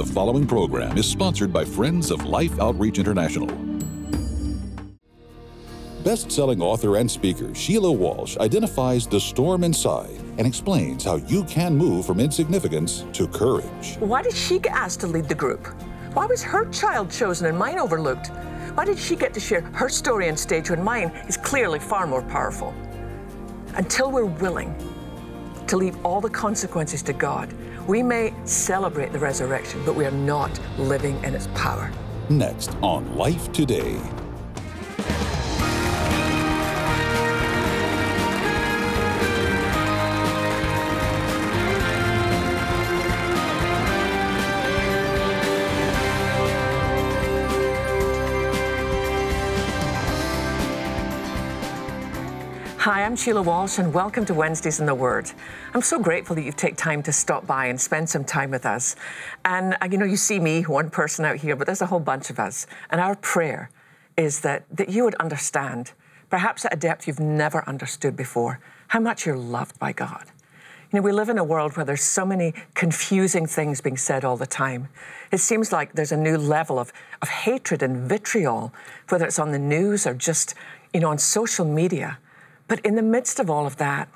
The following program is sponsored by Friends of Life Outreach International. Best selling author and speaker Sheila Walsh identifies the storm inside and explains how you can move from insignificance to courage. Why did she get asked to lead the group? Why was her child chosen and mine overlooked? Why did she get to share her story on stage when mine is clearly far more powerful? Until we're willing to leave all the consequences to God, we may celebrate the resurrection, but we are not living in its power. Next on Life Today. Hi, I'm Sheila Walsh, and welcome to Wednesdays in the Word. I'm so grateful that you've taken time to stop by and spend some time with us. And uh, you know, you see me, one person out here, but there's a whole bunch of us. And our prayer is that, that you would understand, perhaps at a depth you've never understood before, how much you're loved by God. You know, we live in a world where there's so many confusing things being said all the time. It seems like there's a new level of, of hatred and vitriol, whether it's on the news or just, you know, on social media. But in the midst of all of that,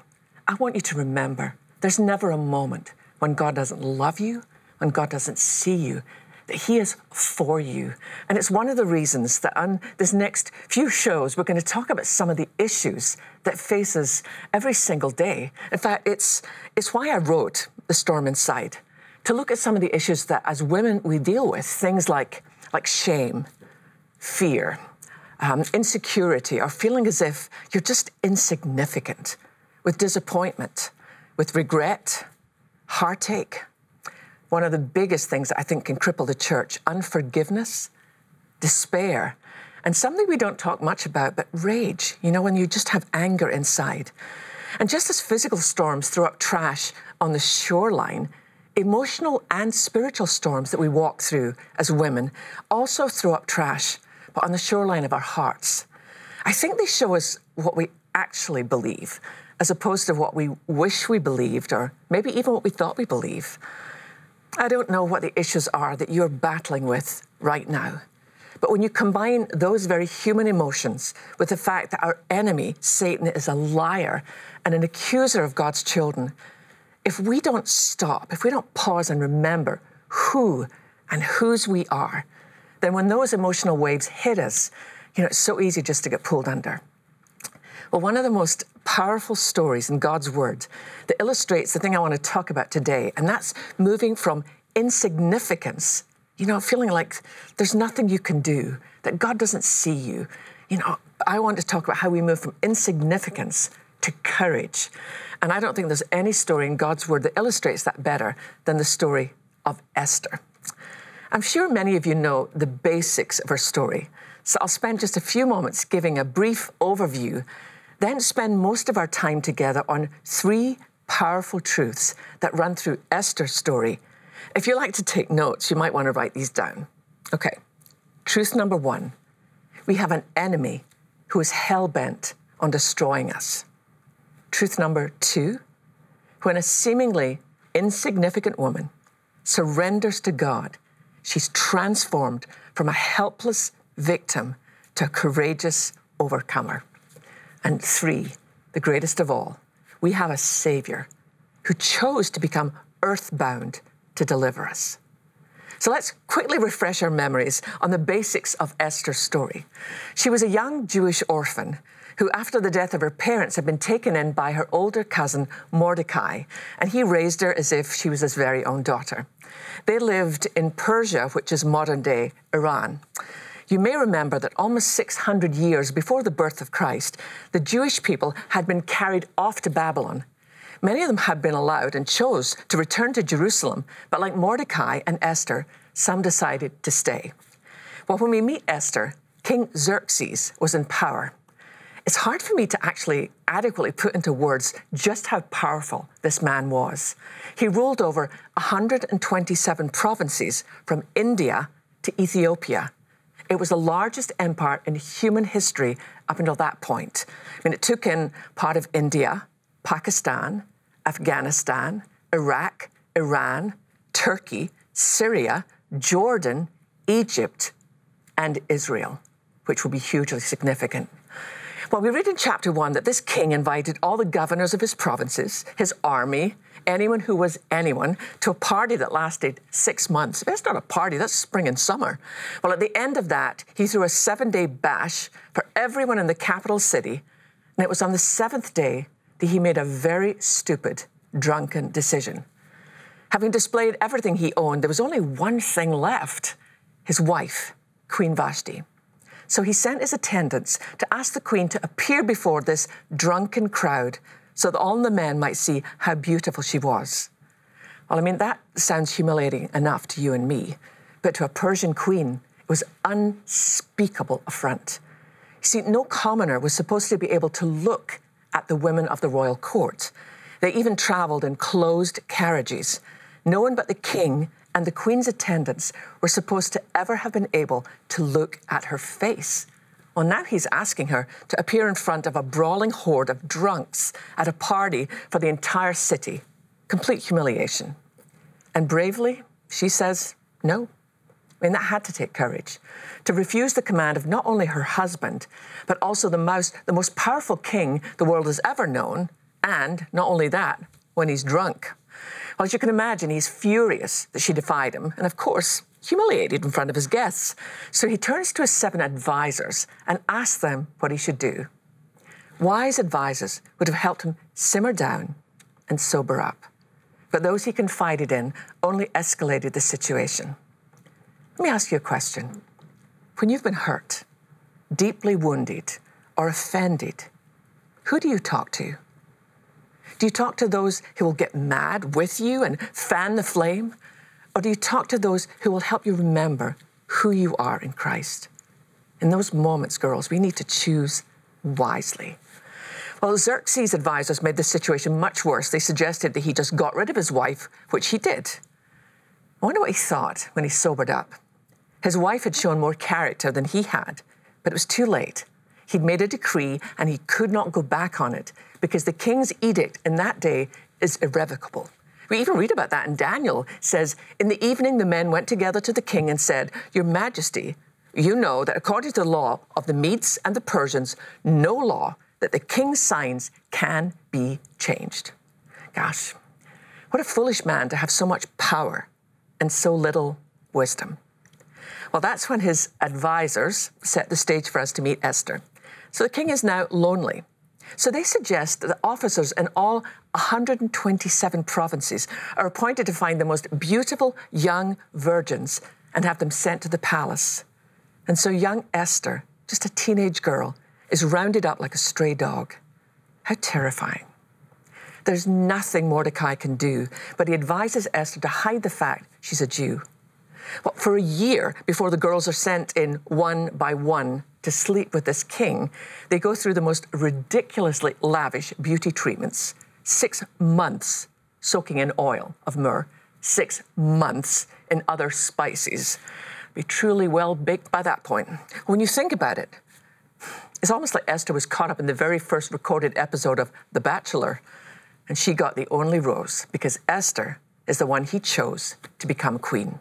I want you to remember there's never a moment when God doesn't love you, when God doesn't see you, that He is for you. And it's one of the reasons that on this next few shows, we're going to talk about some of the issues that faces every single day. In fact, it's, it's why I wrote The Storm Inside, to look at some of the issues that as women we deal with, things like, like shame, fear, um, insecurity or feeling as if you're just insignificant, with disappointment, with regret, heartache. One of the biggest things I think can cripple the church unforgiveness, despair, and something we don't talk much about, but rage, you know, when you just have anger inside. And just as physical storms throw up trash on the shoreline, emotional and spiritual storms that we walk through as women also throw up trash but on the shoreline of our hearts. I think they show us what we actually believe, as opposed to what we wish we believed, or maybe even what we thought we believe. I don't know what the issues are that you're battling with right now. But when you combine those very human emotions with the fact that our enemy, Satan, is a liar and an accuser of God's children, if we don't stop, if we don't pause and remember who and whose we are, then when those emotional waves hit us, you know, it's so easy just to get pulled under. Well, one of the most powerful stories in God's Word that illustrates the thing I want to talk about today, and that's moving from insignificance, you know, feeling like there's nothing you can do, that God doesn't see you. You know, I want to talk about how we move from insignificance to courage. And I don't think there's any story in God's Word that illustrates that better than the story of Esther. I'm sure many of you know the basics of her story, so I'll spend just a few moments giving a brief overview, then spend most of our time together on three powerful truths that run through Esther's story. If you like to take notes, you might want to write these down. Okay, truth number one we have an enemy who is hell bent on destroying us. Truth number two when a seemingly insignificant woman surrenders to God, She's transformed from a helpless victim to a courageous overcomer. And three, the greatest of all, we have a Savior who chose to become earthbound to deliver us. So let's quickly refresh our memories on the basics of Esther's story. She was a young Jewish orphan who, after the death of her parents, had been taken in by her older cousin Mordecai, and he raised her as if she was his very own daughter. They lived in Persia, which is modern day Iran. You may remember that almost 600 years before the birth of Christ, the Jewish people had been carried off to Babylon. Many of them had been allowed and chose to return to Jerusalem, but like Mordecai and Esther, some decided to stay. Well, when we meet Esther, King Xerxes was in power. It's hard for me to actually adequately put into words just how powerful this man was. He ruled over 127 provinces from India to Ethiopia. It was the largest empire in human history up until that point. I mean, it took in part of India, Pakistan, Afghanistan, Iraq, Iran, Turkey, Syria, Jordan, Egypt, and Israel, which will be hugely significant. Well, we read in chapter one that this king invited all the governors of his provinces, his army, anyone who was anyone, to a party that lasted six months. That's not a party, that's spring and summer. Well, at the end of that, he threw a seven day bash for everyone in the capital city. And it was on the seventh day that he made a very stupid, drunken decision. Having displayed everything he owned, there was only one thing left his wife, Queen Vashti. So he sent his attendants to ask the queen to appear before this drunken crowd so that all the men might see how beautiful she was. Well, I mean, that sounds humiliating enough to you and me, but to a Persian queen, it was unspeakable affront. You see, no commoner was supposed to be able to look at the women of the royal court. They even traveled in closed carriages. No one but the king and the Queen's attendants were supposed to ever have been able to look at her face. Well, now he's asking her to appear in front of a brawling horde of drunks at a party for the entire city. Complete humiliation. And bravely, she says no. I mean, that had to take courage. To refuse the command of not only her husband, but also the most, the most powerful king the world has ever known, and not only that, when he's drunk. Well, as you can imagine, he's furious that she defied him, and of course, humiliated in front of his guests. So he turns to his seven advisors and asks them what he should do. Wise advisors would have helped him simmer down and sober up. But those he confided in only escalated the situation. Let me ask you a question. When you've been hurt, deeply wounded, or offended, who do you talk to? Do you talk to those who will get mad with you and fan the flame? Or do you talk to those who will help you remember who you are in Christ? In those moments, girls, we need to choose wisely. Well, Xerxes' advisors made the situation much worse. They suggested that he just got rid of his wife, which he did. I wonder what he thought when he sobered up. His wife had shown more character than he had, but it was too late. He'd made a decree and he could not go back on it because the king's edict in that day is irrevocable. We even read about that in Daniel says in the evening the men went together to the king and said, "Your majesty, you know that according to the law of the Medes and the Persians, no law that the king signs can be changed." Gosh, what a foolish man to have so much power and so little wisdom. Well, that's when his advisors set the stage for us to meet Esther. So the king is now lonely. So they suggest that officers in all 127 provinces are appointed to find the most beautiful young virgins and have them sent to the palace. And so young Esther, just a teenage girl, is rounded up like a stray dog. How terrifying. There's nothing Mordecai can do, but he advises Esther to hide the fact she's a Jew. For a year before the girls are sent in one by one to sleep with this king, they go through the most ridiculously lavish beauty treatments. Six months soaking in oil of myrrh, six months in other spices. Be truly well baked by that point. When you think about it, it's almost like Esther was caught up in the very first recorded episode of The Bachelor, and she got the only rose because Esther is the one he chose to become queen.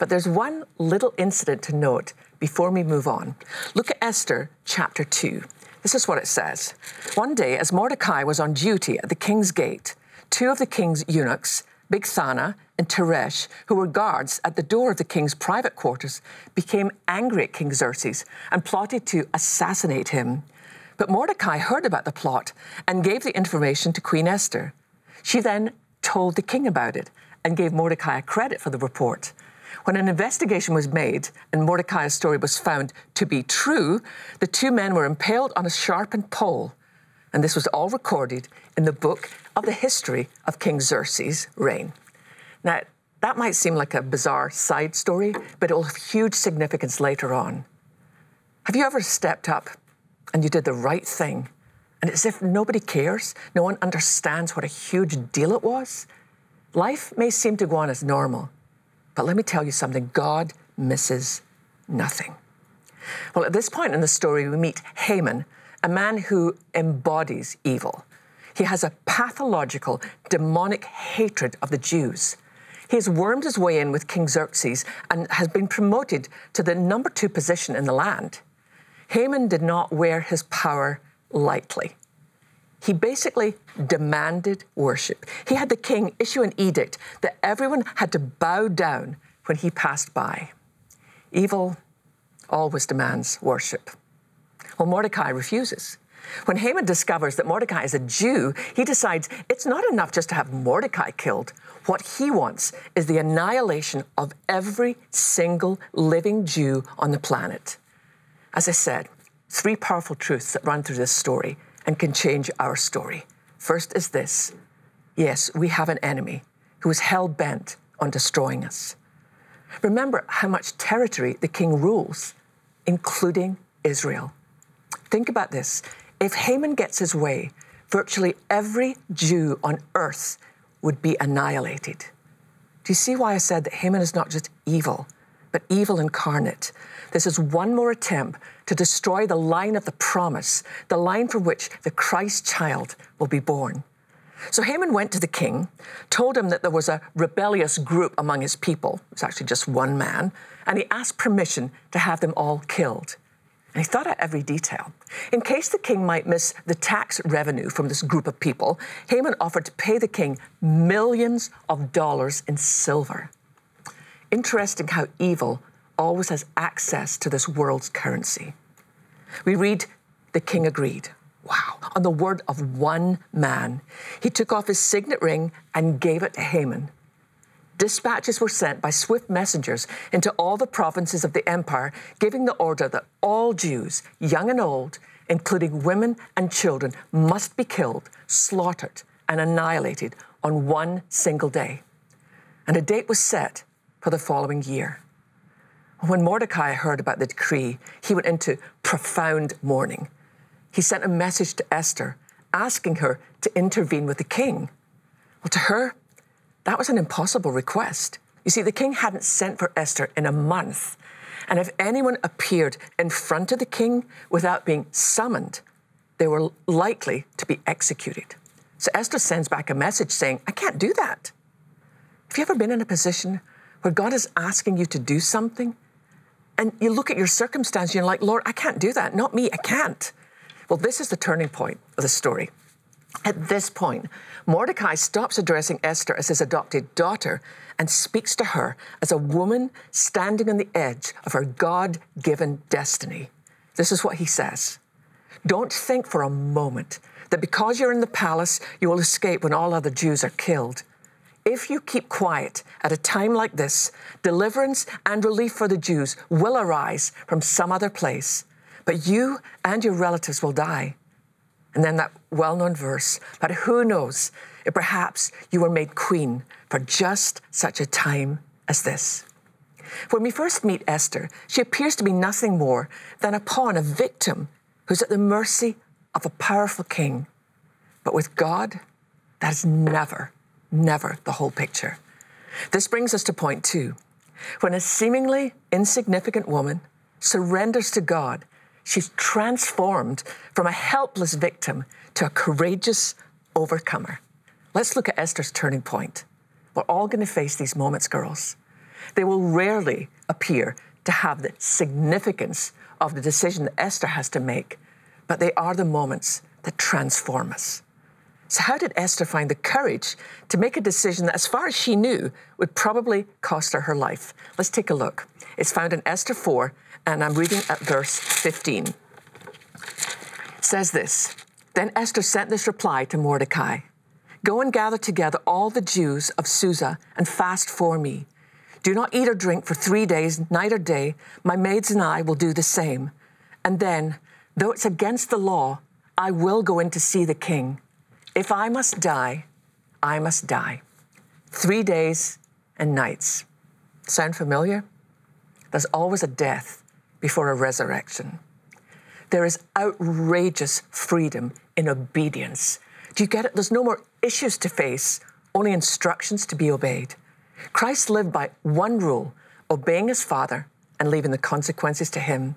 But there's one little incident to note before we move on. Look at Esther chapter 2. This is what it says. One day, as Mordecai was on duty at the king's gate, two of the king's eunuchs, Bigthana and Teresh, who were guards at the door of the king's private quarters, became angry at King Xerxes and plotted to assassinate him. But Mordecai heard about the plot and gave the information to Queen Esther. She then told the king about it and gave Mordecai credit for the report. When an investigation was made and Mordecai's story was found to be true, the two men were impaled on a sharpened pole. And this was all recorded in the book of the history of King Xerxes' reign. Now, that might seem like a bizarre side story, but it will have huge significance later on. Have you ever stepped up and you did the right thing, and it's as if nobody cares, no one understands what a huge deal it was? Life may seem to go on as normal, but let me tell you something God misses nothing. Well, at this point in the story, we meet Haman, a man who embodies evil. He has a pathological, demonic hatred of the Jews. He has wormed his way in with King Xerxes and has been promoted to the number two position in the land. Haman did not wear his power lightly. He basically demanded worship. He had the king issue an edict that everyone had to bow down when he passed by. Evil always demands worship. Well, Mordecai refuses. When Haman discovers that Mordecai is a Jew, he decides it's not enough just to have Mordecai killed. What he wants is the annihilation of every single living Jew on the planet. As I said, three powerful truths that run through this story and can change our story. First is this yes, we have an enemy who is hell bent on destroying us. Remember how much territory the king rules, including Israel. Think about this. If Haman gets his way, virtually every Jew on earth would be annihilated. Do you see why I said that Haman is not just evil, but evil incarnate? This is one more attempt to destroy the line of the promise, the line from which the Christ child will be born. So Haman went to the king, told him that there was a rebellious group among his people. It was actually just one man, and he asked permission to have them all killed. And he thought out every detail. In case the king might miss the tax revenue from this group of people, Haman offered to pay the king millions of dollars in silver. Interesting how evil always has access to this world's currency. We read, the king agreed. Wow. On the word of one man, he took off his signet ring and gave it to Haman dispatches were sent by swift messengers into all the provinces of the empire, giving the order that all Jews, young and old, including women and children, must be killed, slaughtered, and annihilated on one single day. And a date was set for the following year. When Mordecai heard about the decree, he went into profound mourning. He sent a message to Esther asking her to intervene with the king. Well, to her, that was an impossible request. You see, the king hadn't sent for Esther in a month. And if anyone appeared in front of the king without being summoned, they were likely to be executed. So Esther sends back a message saying, I can't do that. Have you ever been in a position where God is asking you to do something and you look at your circumstance and you're like, Lord, I can't do that. Not me, I can't. Well, this is the turning point of the story. At this point, Mordecai stops addressing Esther as his adopted daughter and speaks to her as a woman standing on the edge of her God given destiny. This is what he says Don't think for a moment that because you're in the palace, you will escape when all other Jews are killed. If you keep quiet at a time like this, deliverance and relief for the Jews will arise from some other place, but you and your relatives will die. And then that well known verse, but who knows if perhaps you were made queen for just such a time as this. When we first meet Esther, she appears to be nothing more than a pawn, a victim who's at the mercy of a powerful king. But with God, that is never, never the whole picture. This brings us to point two. When a seemingly insignificant woman surrenders to God She's transformed from a helpless victim to a courageous overcomer. Let's look at Esther's turning point. We're all going to face these moments, girls. They will rarely appear to have the significance of the decision that Esther has to make, but they are the moments that transform us. So, how did Esther find the courage to make a decision that, as far as she knew, would probably cost her her life? Let's take a look. It's found in Esther 4, and I'm reading at verse 15. It says this Then Esther sent this reply to Mordecai Go and gather together all the Jews of Susa and fast for me. Do not eat or drink for three days, night or day. My maids and I will do the same. And then, though it's against the law, I will go in to see the king. If I must die, I must die. Three days and nights. Sound familiar? There's always a death before a resurrection. There is outrageous freedom in obedience. Do you get it? There's no more issues to face, only instructions to be obeyed. Christ lived by one rule obeying his Father and leaving the consequences to him.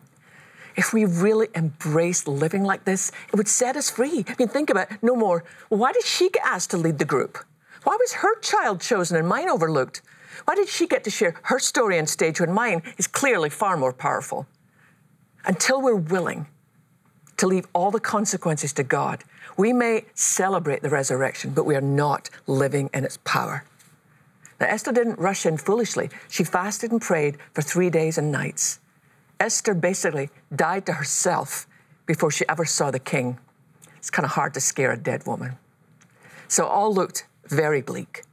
If we really embraced living like this, it would set us free. I mean, think about it. no more. Why did she get asked to lead the group? Why was her child chosen and mine overlooked? Why did she get to share her story on stage when mine is clearly far more powerful? Until we're willing to leave all the consequences to God, we may celebrate the resurrection, but we are not living in its power. Now, Esther didn't rush in foolishly. She fasted and prayed for three days and nights. Esther basically died to herself before she ever saw the king. It's kind of hard to scare a dead woman. So all looked very bleak.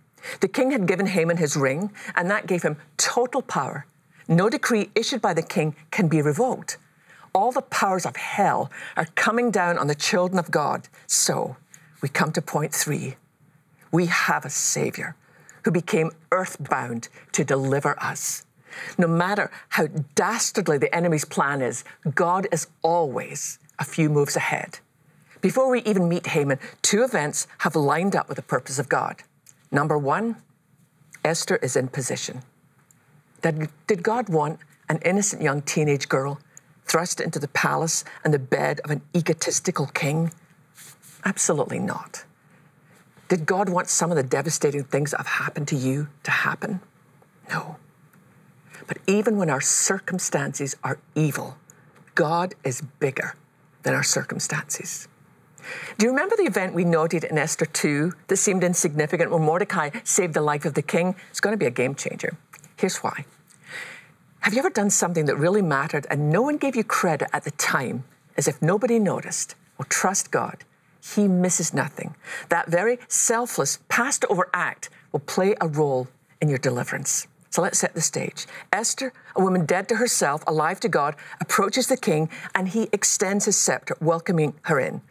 The king had given Haman his ring, and that gave him total power. No decree issued by the king can be revoked. All the powers of hell are coming down on the children of God. So we come to point three. We have a Savior who became earthbound to deliver us. No matter how dastardly the enemy's plan is, God is always a few moves ahead. Before we even meet Haman, two events have lined up with the purpose of God. Number one, Esther is in position. Did, God want an innocent young teenage girl thrust into the palace and the bed of an egotistical king? Absolutely not. Did God want some of the devastating things that have happened to you to happen? No. But even when our circumstances are evil, God is bigger than our circumstances. Do you remember the event we noted in Esther 2 that seemed insignificant when Mordecai saved the life of the king? It's going to be a game changer. Here's why. Have you ever done something that really mattered and no one gave you credit at the time, as if nobody noticed? Well, trust God. He misses nothing. That very selfless, passed over act will play a role in your deliverance. So let's set the stage. Esther, a woman dead to herself, alive to God, approaches the king and he extends his scepter, welcoming her in.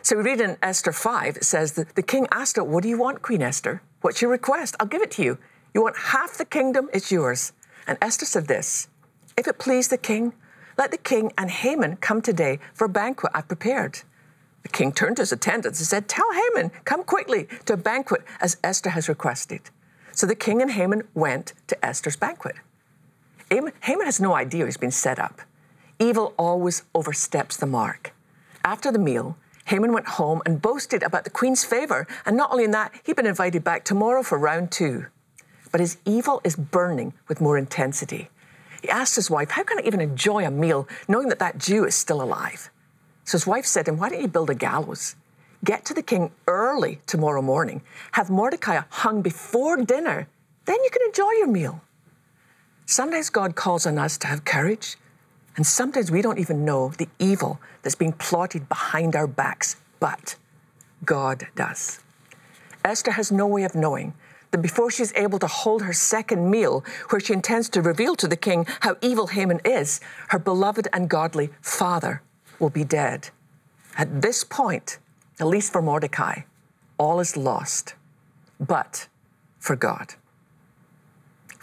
So we read in Esther 5, it says that the king asked her, What do you want, Queen Esther? What's your request? I'll give it to you. You want half the kingdom? It's yours. And Esther said this If it please the king, let the king and Haman come today for a banquet I've prepared. The king turned to his attendants and said, Tell Haman, come quickly to a banquet as Esther has requested. So the king and Haman went to Esther's banquet. Haman has no idea he's been set up. Evil always oversteps the mark. After the meal, Haman went home and boasted about the queen's favor, and not only in that, he'd been invited back tomorrow for round two. But his evil is burning with more intensity. He asked his wife, How can I even enjoy a meal knowing that that Jew is still alive? So his wife said to him, Why don't you build a gallows? Get to the king early tomorrow morning, have Mordecai hung before dinner, then you can enjoy your meal. Sometimes God calls on us to have courage and sometimes we don't even know the evil that's being plotted behind our backs, but God does. Esther has no way of knowing that before she's able to hold her second meal, where she intends to reveal to the king how evil Haman is, her beloved and godly father will be dead. At this point, at least for Mordecai, all is lost, but for God.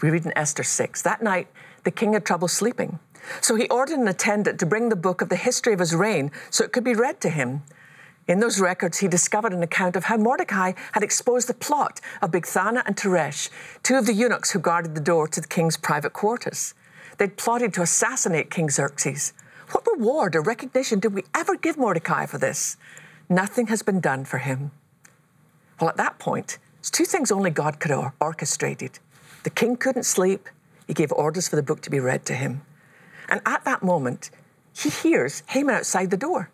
We read in Esther 6 that night, the king had trouble sleeping. So he ordered an attendant to bring the book of the history of his reign so it could be read to him. In those records, he discovered an account of how Mordecai had exposed the plot of Bigthana and Teresh, two of the eunuchs who guarded the door to the king's private quarters. They'd plotted to assassinate King Xerxes. What reward or recognition did we ever give Mordecai for this? Nothing has been done for him. Well, at that point, it's two things only God could have orchestrated. The king couldn't sleep. He gave orders for the book to be read to him. And at that moment, he hears Haman outside the door.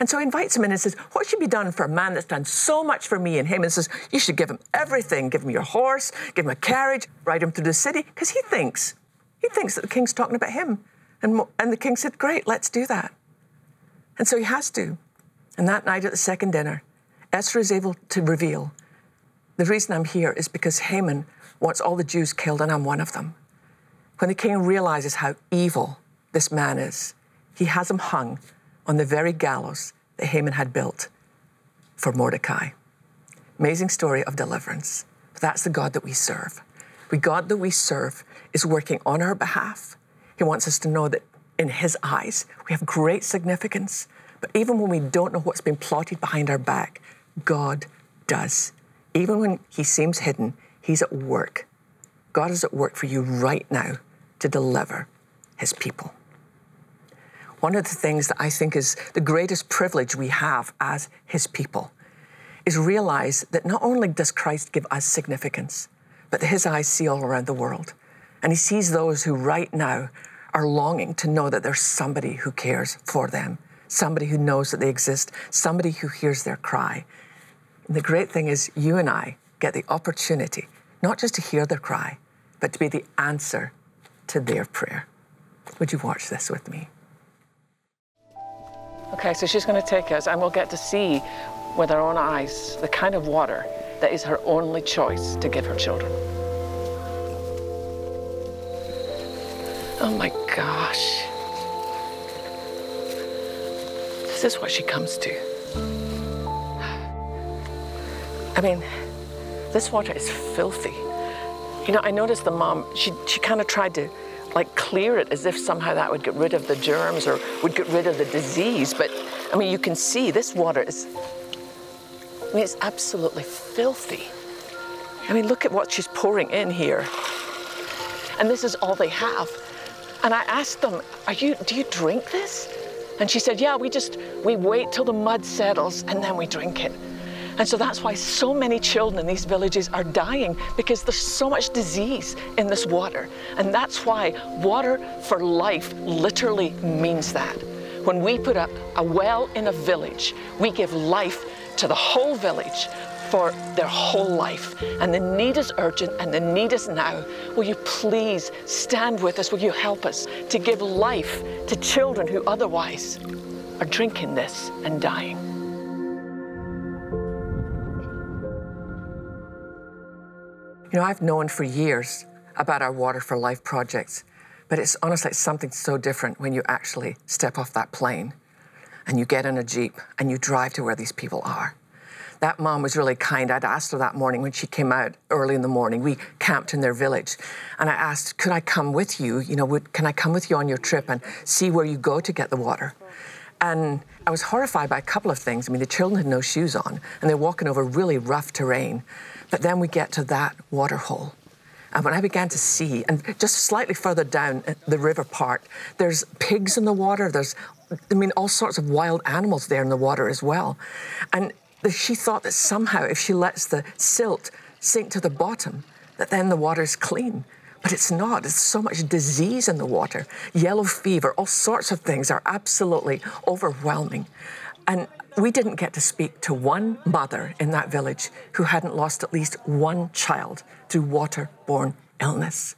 And so he invites him in and says, What should be done for a man that's done so much for me? And Haman says, You should give him everything. Give him your horse, give him a carriage, ride him through the city. Because he thinks, he thinks that the king's talking about him. And, and the king said, Great, let's do that. And so he has to. And that night at the second dinner, Esther is able to reveal the reason I'm here is because Haman wants all the Jews killed, and I'm one of them. When the king realizes how evil this man is. He has him hung on the very gallows that Haman had built for Mordecai. Amazing story of deliverance. But that's the God that we serve. The God that we serve is working on our behalf. He wants us to know that in His eyes, we have great significance. But even when we don't know what's been plotted behind our back, God does. Even when He seems hidden, He's at work. God is at work for you right now to deliver His people one of the things that I think is the greatest privilege we have as His people is realize that not only does Christ give us significance, but his eyes see all around the world. And he sees those who right now are longing to know that there's somebody who cares for them, somebody who knows that they exist, somebody who hears their cry. And the great thing is, you and I get the opportunity not just to hear their cry, but to be the answer to their prayer. Would you watch this with me? Okay, so she's going to take us, and we'll get to see with our own eyes the kind of water that is her only choice to give her children. Oh my gosh. This is what she comes to. I mean, this water is filthy. You know, I noticed the mom, she, she kind of tried to like clear it as if somehow that would get rid of the germs or would get rid of the disease. But I mean, you can see this water is, I mean, it's absolutely filthy. I mean, look at what she's pouring in here. And this is all they have. And I asked them, Are you, do you drink this? And she said, Yeah, we just, we wait till the mud settles and then we drink it. And so that's why so many children in these villages are dying because there's so much disease in this water. And that's why water for life literally means that. When we put up a well in a village, we give life to the whole village for their whole life. And the need is urgent and the need is now. Will you please stand with us? Will you help us to give life to children who otherwise are drinking this and dying? You know, I've known for years about our Water for Life projects, but it's honestly something so different when you actually step off that plane and you get in a Jeep and you drive to where these people are. That mom was really kind. I'd asked her that morning when she came out early in the morning. We camped in their village. And I asked, could I come with you? You know, would, can I come with you on your trip and see where you go to get the water? And I was horrified by a couple of things. I mean, the children had no shoes on and they're walking over really rough terrain. But then we get to that waterhole. And when I began to see, and just slightly further down uh, the river part, there's pigs in the water. There's, I mean, all sorts of wild animals there in the water as well. And she thought that somehow if she lets the silt sink to the bottom, that then the water's clean. But it's not. There's so much disease in the water. Yellow fever, all sorts of things are absolutely overwhelming. And we didn't get to speak to one mother in that village who hadn't lost at least one child to waterborne illness.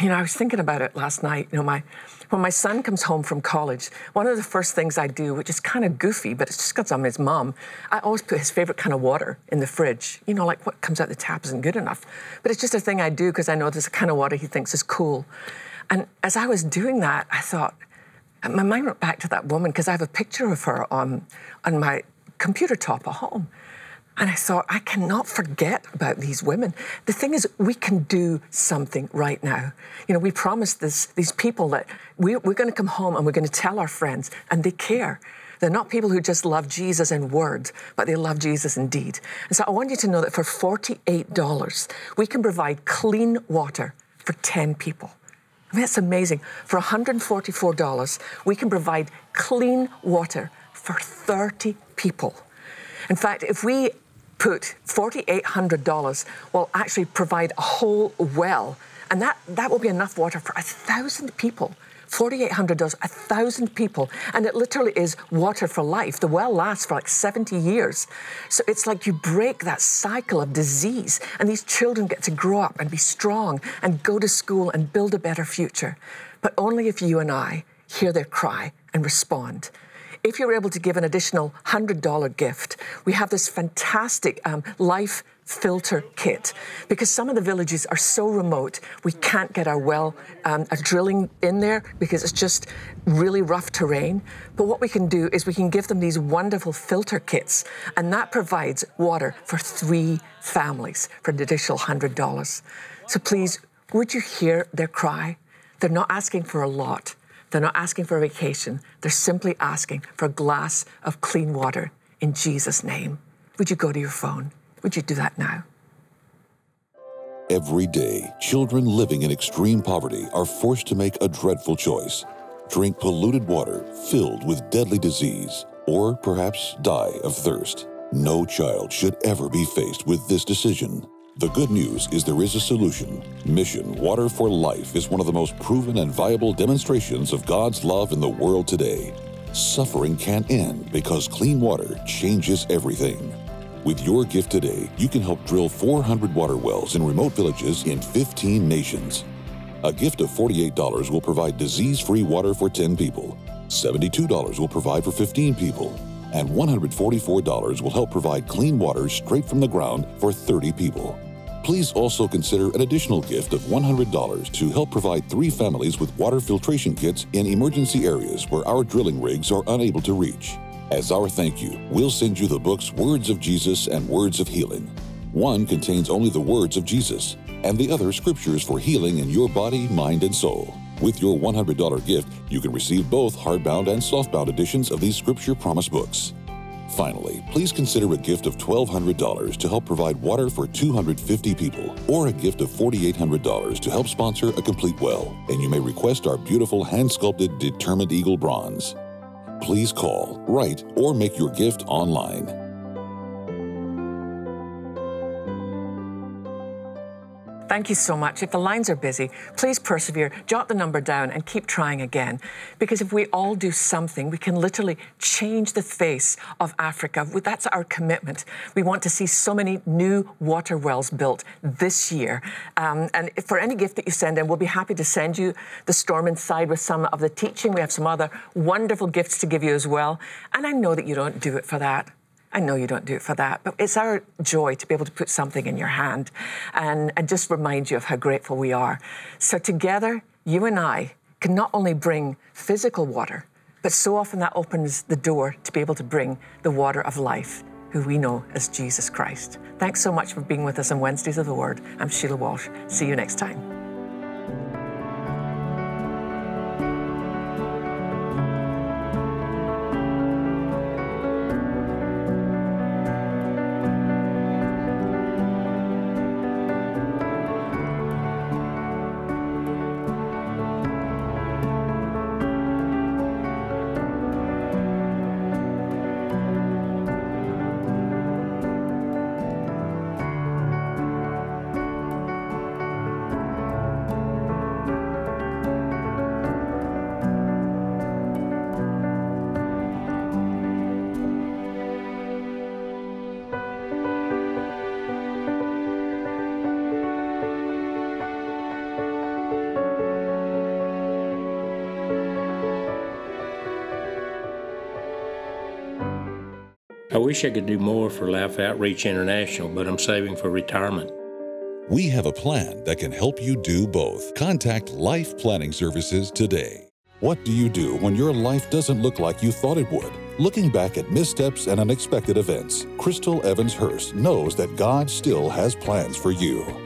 You know, I was thinking about it last night. You know, my when my son comes home from college, one of the first things I do, which is kind of goofy, but it's just because I'm his mom, I always put his favorite kind of water in the fridge. You know, like what comes out the tap isn't good enough. But it's just a thing I do because I know there's a kind of water he thinks is cool. And as I was doing that, I thought, my mind went back to that woman because I have a picture of her on, on my computer top at home. And I thought, I cannot forget about these women. The thing is, we can do something right now. You know, we promised this, these people that we, we're going to come home and we're going to tell our friends, and they care. They're not people who just love Jesus in words, but they love Jesus in deed. And so I want you to know that for $48, we can provide clean water for 10 people. I mean, that's amazing. For $144, we can provide clean water for 30 people. In fact, if we put $4,800, we'll actually provide a whole well, and that, that will be enough water for a thousand people. $4,800, a thousand people, and it literally is water for life. The well lasts for like 70 years. So it's like you break that cycle of disease, and these children get to grow up and be strong and go to school and build a better future. But only if you and I hear their cry and respond if you're able to give an additional $100 gift, we have this fantastic um, life filter kit. Because some of the villages are so remote we can't get our well um, a drilling in there because it's just really rough terrain. But what we can do is we can give them these wonderful filter kits and that provides water for three families for an additional $100 so please would you hear their cry? They're not asking for a lot they're not asking for a vacation. They're simply asking for a glass of clean water in Jesus' name. Would you go to your phone? Would you do that now? Every day, children living in extreme poverty are forced to make a dreadful choice drink polluted water filled with deadly disease, or perhaps die of thirst. No child should ever be faced with this decision. The good news is there is a solution. Mission Water for Life is one of the most proven and viable demonstrations of God's love in the world today. Suffering can't end because clean water changes everything. With your gift today, you can help drill 400 water wells in remote villages in 15 nations. A gift of $48 will provide disease free water for 10 people, $72 will provide for 15 people, and $144 will help provide clean water straight from the ground for 30 people. Please also consider an additional gift of $100 to help provide three families with water filtration kits in emergency areas where our drilling rigs are unable to reach. As our thank you, we'll send you the books Words of Jesus and Words of Healing. One contains only the words of Jesus, and the other scriptures for healing in your body, mind, and soul. With your $100 gift, you can receive both hardbound and softbound editions of these Scripture Promise books. Finally, please consider a gift of $1,200 to help provide water for 250 people, or a gift of $4,800 to help sponsor a complete well, and you may request our beautiful hand sculpted Determined Eagle bronze. Please call, write, or make your gift online. Thank you so much. If the lines are busy, please persevere, jot the number down, and keep trying again. Because if we all do something, we can literally change the face of Africa. That's our commitment. We want to see so many new water wells built this year. Um, and for any gift that you send in, we'll be happy to send you the Storm Inside with some of the teaching. We have some other wonderful gifts to give you as well. And I know that you don't do it for that. I know you don't do it for that, but it's our joy to be able to put something in your hand and, and just remind you of how grateful we are. So, together, you and I can not only bring physical water, but so often that opens the door to be able to bring the water of life, who we know as Jesus Christ. Thanks so much for being with us on Wednesdays of the Word. I'm Sheila Walsh. See you next time. I wish I could do more for Life Outreach International, but I'm saving for retirement. We have a plan that can help you do both. Contact Life Planning Services today. What do you do when your life doesn't look like you thought it would? Looking back at missteps and unexpected events, Crystal Evans Hurst knows that God still has plans for you.